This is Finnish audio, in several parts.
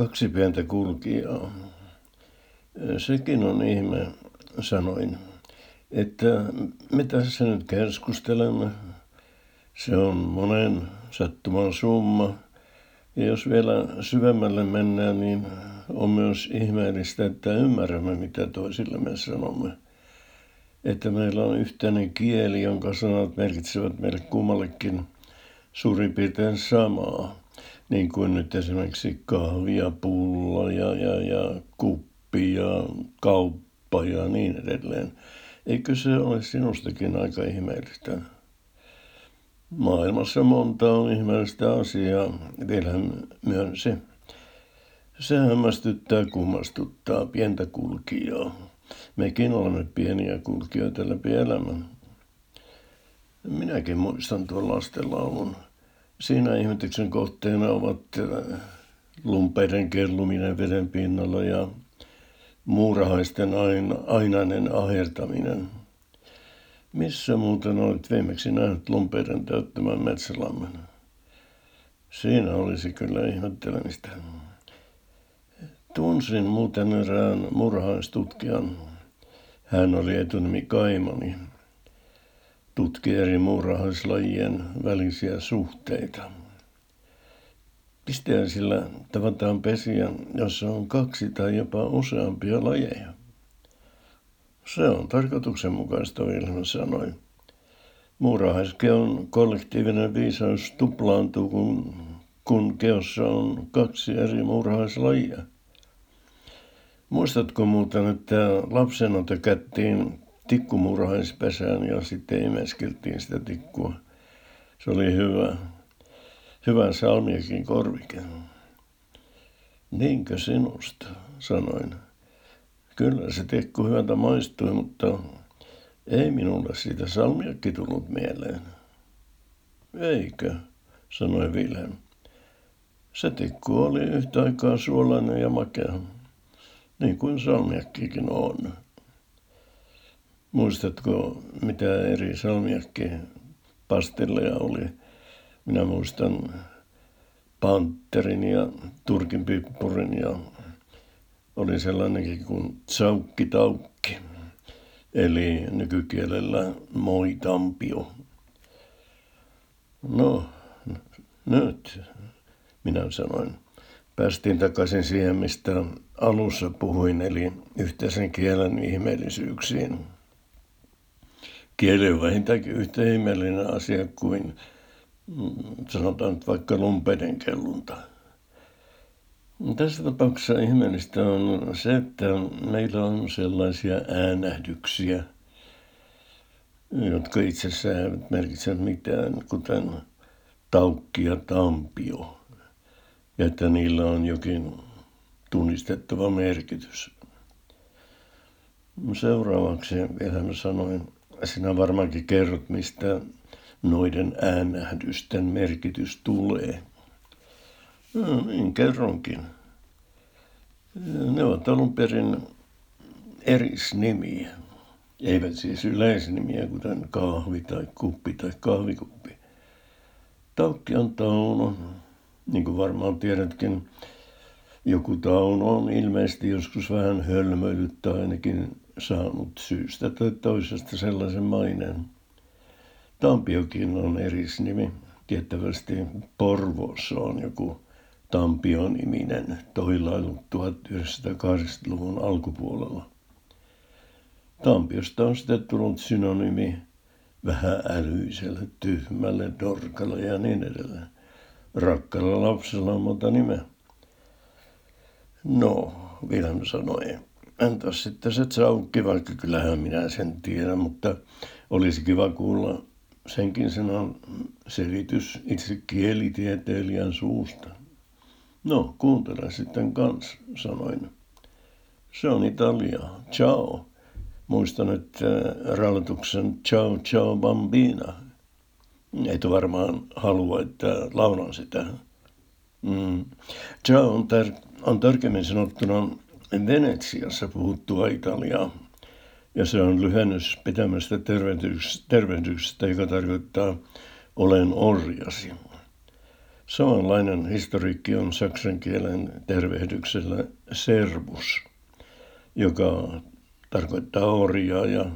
Kaksi pientä kulkijaa. Sekin on ihme, sanoin, että mitä se nyt keskustelemme. Se on monen sattuman summa. Ja jos vielä syvemmälle mennään, niin on myös ihmeellistä, että ymmärrämme, mitä toisillemme sanomme. Että meillä on yhteinen kieli, jonka sanat merkitsevät meille kummallekin suurin piirtein samaa niin kuin nyt esimerkiksi kahvia, pulla ja, ja, ja kuppi ja kauppa ja niin edelleen. Eikö se ole sinustakin aika ihmeellistä? Maailmassa monta on ihmeellistä asiaa, vielä myönsi. Se hämmästyttää kummastuttaa pientä kulkijaa. Mekin olemme pieniä kulkijoita läpi elämän. Minäkin muistan tuon lastenlaulun. Siinä ihmetyksen kohteena ovat äh, lumpeiden kelluminen veden pinnalla ja muurahaisten aina, ainainen ahertaminen. Missä muuten olet viimeksi nähnyt lumpeiden täyttämän metsälammen? Siinä olisi kyllä ihmettelemistä. Tunsin muuten erään murhaistutkijan. Hän oli etunimi Kaimani tutki eri muurahaislajien välisiä suhteita. sillä tavataan pesiä, jossa on kaksi tai jopa useampia lajeja. Se on tarkoituksenmukaista, Vilhelm sanoi. Muurahaiskeon kollektiivinen viisaus tuplaantuu, kun, kun keossa on kaksi eri muurahaislajia. Muistatko muuten, että lapsena tökättiin tikkumurhaispesään ja sitten imeskeltiin sitä tikkua. Se oli hyvä, hyvä salmiakin korvike. Niinkö sinusta, sanoin. Kyllä se tikku hyvältä maistui, mutta ei minulle siitä salmiakki tullut mieleen. Eikö, sanoi Wilhelm. Se tikku oli yhtä aikaa suolainen ja makea, niin kuin salmiakkikin on. Muistatko, mitä eri salmiakki pastelleja oli? Minä muistan panterin ja turkin pippurin ja oli sellainenkin kuin tsaukki taukki, eli nykykielellä moi tampio. No, nyt, minä sanoin. Päästiin takaisin siihen, mistä alussa puhuin, eli yhteisen kielen ihmeellisyyksiin. Kieli on vähintäänkin yhtä ihmeellinen asia kuin mm, sanotaan nyt vaikka lumpeiden kellunta. Tässä tapauksessa ihmeellistä on se, että meillä on sellaisia äänähdyksiä, jotka itsessään eivät merkitse mitään, kuten taukki ja tampio, ja että niillä on jokin tunnistettava merkitys. Seuraavaksi vielä sanoin, sinä varmaankin kerrot, mistä noiden äänähdysten merkitys tulee. No, niin kerronkin. Ne ovat alun perin erisnimiä. Eivät siis yleisnimiä, kuten kahvi tai kuppi tai kahvikuppi. Taukki on Tauno, niin kuin varmaan tiedätkin. Joku Tauno on ilmeisesti joskus vähän hölmöilyt tai ainakin saanut syystä tai toisesta sellaisen maineen. Tampiokin on erisnimi. Tiettävästi Porvoossa on joku Tampio-niminen toilailu 1980-luvun alkupuolella. Tampiosta on sitten tullut synonymi vähän älyiselle, tyhmälle, dorkalle ja niin edelleen. Rakkalla lapsella on monta nimeä. No, Wilhelm sanoi, entäs sitten se tsaukki, vaikka kyllähän minä sen tiedän, mutta olisi kiva kuulla senkin sanan selitys itse kielitieteilijän suusta. No, kuuntele sitten kans, sanoin. Se on Italia. Ciao. Muistan, että rallatuksen Ciao Ciao Bambina. Et varmaan halua, että laulan sitä. Mm. Ciao on, tär- on tarkemmin sanottuna Venetsiassa puhuttua Italiaa. Ja se on lyhennys pitämästä tervehdyksestä, joka tarkoittaa olen orjasi. Samanlainen historiikki on saksan kielen tervehdyksellä servus, joka tarkoittaa orjaa ja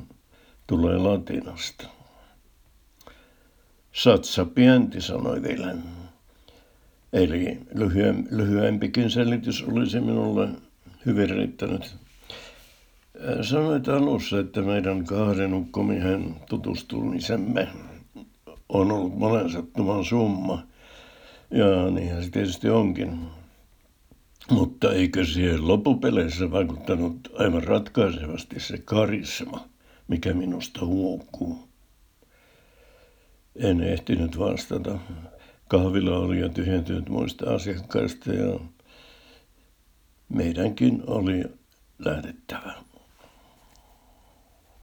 tulee latinasta. Satsa pienti, sanoi Vilhelm. Eli lyhyempikin selitys olisi minulle hyvin riittänyt. Sanoit alussa, että meidän kahden ukkomiehen tutustumisemme on ollut monen sattuman summa. Ja niinhän se tietysti onkin. Mutta eikö siihen loppupeleissä vaikuttanut aivan ratkaisevasti se karisma, mikä minusta huokuu? En ehtinyt vastata. Kahvila oli jo tyhjentynyt muista asiakkaista ja meidänkin oli lähdettävä.